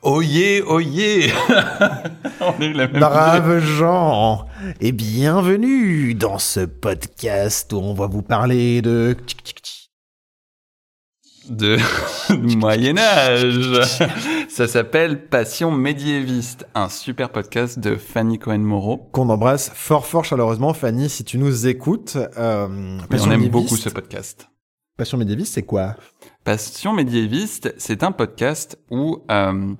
Oyez, oyez On est la même Braves gens Et bienvenue dans ce podcast où on va vous parler de... De Moyen-Âge Ça s'appelle Passion médiéviste, un super podcast de Fanny Cohen-Moreau. Qu'on embrasse fort fort chaleureusement. Fanny, si tu nous écoutes... Euh, on aime beaucoup ce podcast. Passion médiéviste, c'est quoi? Passion médiéviste, c'est un podcast où... Euh,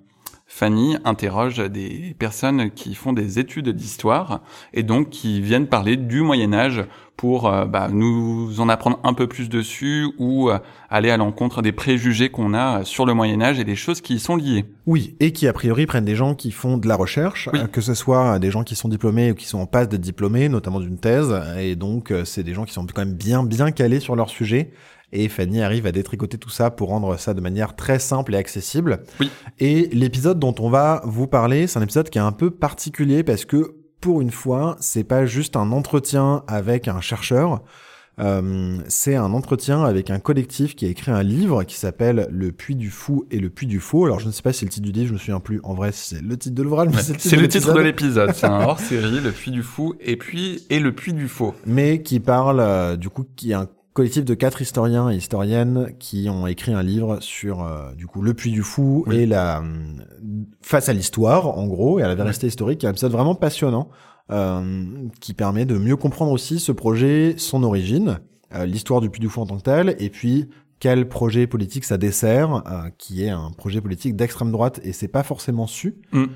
Fanny interroge des personnes qui font des études d'histoire et donc qui viennent parler du Moyen Âge pour euh, bah, nous en apprendre un peu plus dessus ou euh, aller à l'encontre des préjugés qu'on a sur le Moyen Âge et des choses qui y sont liées. Oui, et qui a priori prennent des gens qui font de la recherche, euh, que ce soit des gens qui sont diplômés ou qui sont en passe de diplômés, notamment d'une thèse, et donc c'est des gens qui sont quand même bien bien calés sur leur sujet et Fanny arrive à détricoter tout ça pour rendre ça de manière très simple et accessible. Oui. Et l'épisode dont on va vous parler, c'est un épisode qui est un peu particulier parce que pour une fois, c'est pas juste un entretien avec un chercheur. Euh, c'est un entretien avec un collectif qui a écrit un livre qui s'appelle Le Puits du Fou et le Puits du Faux. Alors je ne sais pas si c'est le titre du livre, je me souviens plus. En vrai, c'est le titre de l'ouvrage, mais c'est le titre, de l'épisode. C'est un hors-série, Le Puits du Fou et puis et le Puits du Faux. Mais qui parle euh, du coup qui est un collectif de quatre historiens et historiennes qui ont écrit un livre sur euh, du coup le puits du fou et la euh, face à l'histoire en gros et à la vérité historique, un épisode vraiment passionnant euh, qui permet de mieux comprendre aussi ce projet, son origine, l'histoire du puits du fou en tant que tel, et puis quel projet politique ça dessert, qui est un projet politique d'extrême droite et c'est pas forcément su. Mm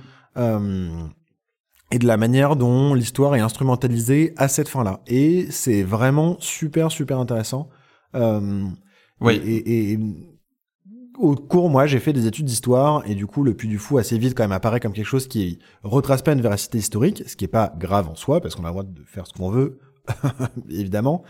et de la manière dont l'histoire est instrumentalisée à cette fin-là. Et c'est vraiment super, super intéressant. Euh, oui. Et, et, au cours, moi, j'ai fait des études d'histoire, et du coup, le Puy du Fou, assez vite, quand même, apparaît comme quelque chose qui retrace pas une véracité historique, ce qui est pas grave en soi, parce qu'on a le droit de faire ce qu'on veut, évidemment.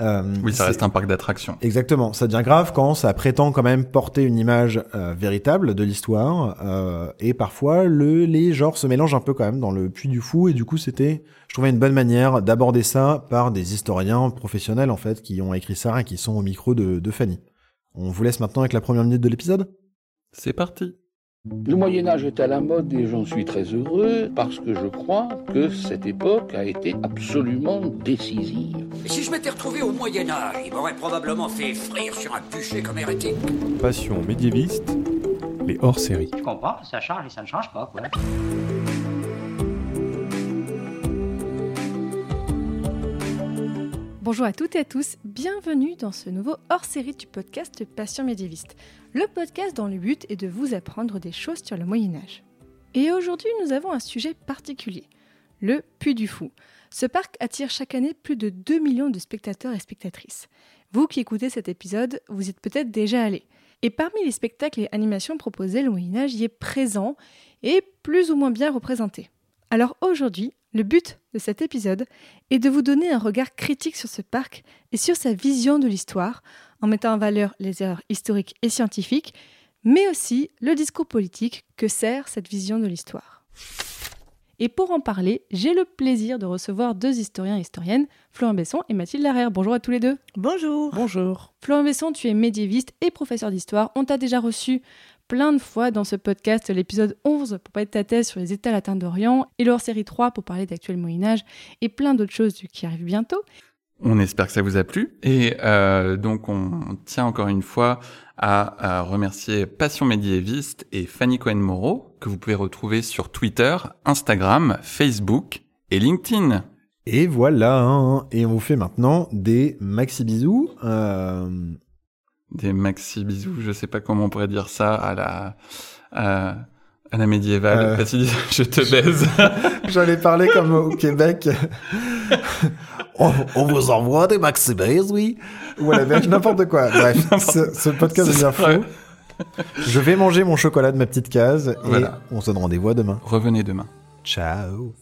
Euh, oui, ça reste un parc d'attractions. Exactement. Ça devient grave quand ça prétend quand même porter une image euh, véritable de l'histoire. Euh, et parfois, le, les genres se mélangent un peu quand même dans le puits du fou. Et du coup, c'était, je trouvais une bonne manière d'aborder ça par des historiens professionnels, en fait, qui ont écrit ça et qui sont au micro de, de Fanny. On vous laisse maintenant avec la première minute de l'épisode C'est parti. Le Moyen Âge est à la mode et j'en suis très heureux parce que je crois que cette époque a été absolument décisive. Et si je m'étais retrouvé au Moyen Âge, il m'aurait probablement fait frire sur un bûcher comme hérétique. Passion médiéviste, les hors-séries. Je comprends, ça change et ça ne change pas, quoi. Bonjour à toutes et à tous, bienvenue dans ce nouveau hors-série du podcast Passion médiéviste, le podcast dont le but est de vous apprendre des choses sur le Moyen Âge. Et aujourd'hui, nous avons un sujet particulier, le Puy du Fou. Ce parc attire chaque année plus de 2 millions de spectateurs et spectatrices. Vous qui écoutez cet épisode, vous êtes peut-être déjà allés. Et parmi les spectacles et animations proposés, le Moyen Âge y est présent et plus ou moins bien représenté. Alors aujourd'hui, le but de cet épisode est de vous donner un regard critique sur ce parc et sur sa vision de l'histoire, en mettant en valeur les erreurs historiques et scientifiques, mais aussi le discours politique que sert cette vision de l'histoire. Et pour en parler, j'ai le plaisir de recevoir deux historiens et historiennes, Florent Besson et Mathilde Larrière. Bonjour à tous les deux. Bonjour. Bonjour. Florent Besson, tu es médiéviste et professeur d'histoire. On t'a déjà reçu plein de fois dans ce podcast l'épisode 11 pour parler de ta thèse sur les États latins d'Orient et leur série 3 pour parler d'actuel Moyen-Âge et plein d'autres choses qui arrivent bientôt. On espère que ça vous a plu et euh, donc on tient encore une fois à, remercier Passion médiéviste et Fanny Cohen-Moreau que vous pouvez retrouver sur Twitter, Instagram, Facebook et LinkedIn. Et voilà, hein. et on vous fait maintenant des maxi bisous. Euh, des maxi bisous, je sais pas comment on pourrait dire ça à la à, la médiévale. Euh... je te baise. J'allais parler comme au Québec. on, vous envoie des maxi bisous, oui. Ou à la n'importe quoi. Bref, ce, podcast devient fou. Je vais manger mon chocolat de ma petite case et on se donne rendez-vous demain. Revenez demain. Ciao.